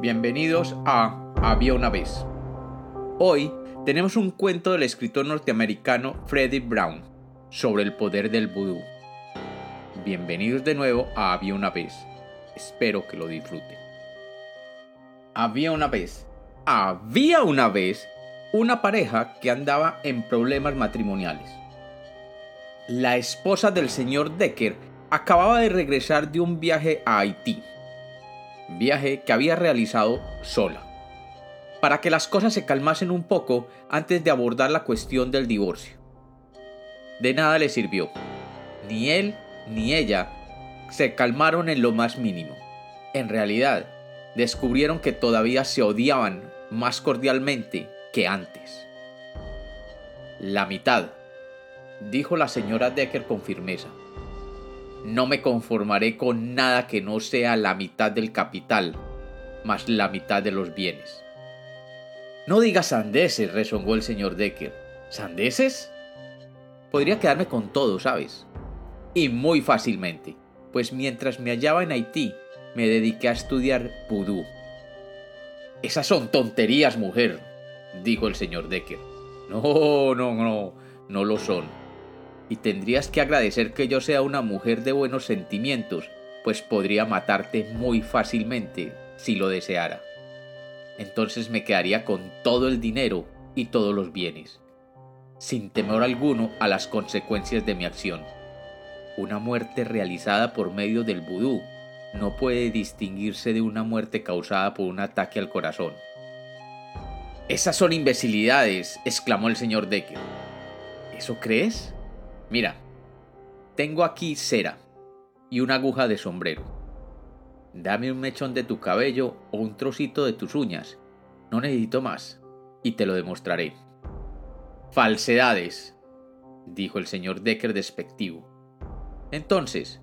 Bienvenidos a Había una vez. Hoy tenemos un cuento del escritor norteamericano Freddie Brown sobre el poder del vudú. Bienvenidos de nuevo a Había una vez. Espero que lo disfruten. Había una vez. Había una vez una pareja que andaba en problemas matrimoniales. La esposa del señor Decker acababa de regresar de un viaje a Haití viaje que había realizado sola, para que las cosas se calmasen un poco antes de abordar la cuestión del divorcio. De nada le sirvió. Ni él ni ella se calmaron en lo más mínimo. En realidad, descubrieron que todavía se odiaban más cordialmente que antes. La mitad, dijo la señora Decker con firmeza. No me conformaré con nada que no sea la mitad del capital, más la mitad de los bienes. No digas sandeces, rezongó el señor Decker. ¿Sandeces? Podría quedarme con todo, ¿sabes? Y muy fácilmente, pues mientras me hallaba en Haití, me dediqué a estudiar vudú. Esas son tonterías, mujer, dijo el señor Decker. No, no, no, no lo son y tendrías que agradecer que yo sea una mujer de buenos sentimientos, pues podría matarte muy fácilmente si lo deseara. Entonces me quedaría con todo el dinero y todos los bienes, sin temor alguno a las consecuencias de mi acción. Una muerte realizada por medio del vudú no puede distinguirse de una muerte causada por un ataque al corazón. Esas son imbecilidades, exclamó el señor Decker. ¿Eso crees? Mira, tengo aquí cera y una aguja de sombrero. Dame un mechón de tu cabello o un trocito de tus uñas. No necesito más, y te lo demostraré. Falsedades, dijo el señor Decker despectivo. Entonces,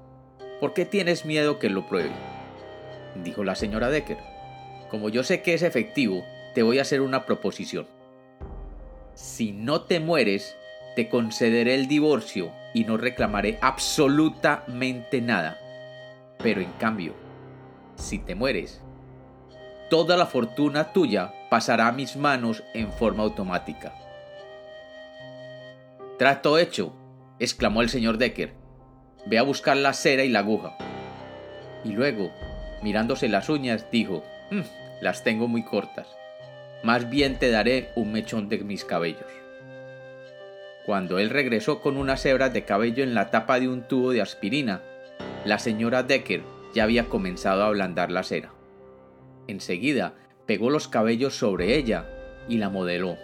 ¿por qué tienes miedo que lo pruebe? dijo la señora Decker. Como yo sé que es efectivo, te voy a hacer una proposición. Si no te mueres, te concederé el divorcio y no reclamaré absolutamente nada. Pero en cambio, si te mueres, toda la fortuna tuya pasará a mis manos en forma automática. Trato hecho, exclamó el señor Decker. Ve a buscar la cera y la aguja. Y luego, mirándose las uñas, dijo, mm, las tengo muy cortas. Más bien te daré un mechón de mis cabellos. Cuando él regresó con unas hebras de cabello en la tapa de un tubo de aspirina, la señora Decker ya había comenzado a ablandar la cera. Enseguida pegó los cabellos sobre ella y la modeló,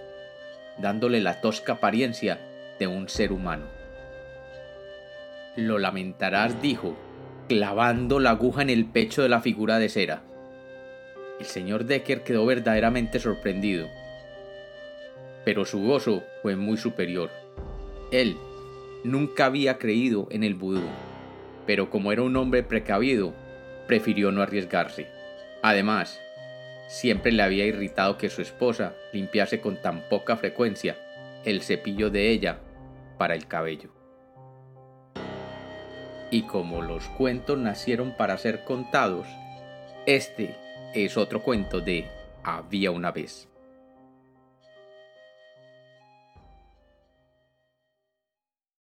dándole la tosca apariencia de un ser humano. Lo lamentarás, dijo, clavando la aguja en el pecho de la figura de cera. El señor Decker quedó verdaderamente sorprendido, pero su gozo fue muy superior. Él nunca había creído en el vudú, pero como era un hombre precavido, prefirió no arriesgarse. Además, siempre le había irritado que su esposa limpiase con tan poca frecuencia el cepillo de ella para el cabello. Y como los cuentos nacieron para ser contados, este es otro cuento de Había una vez.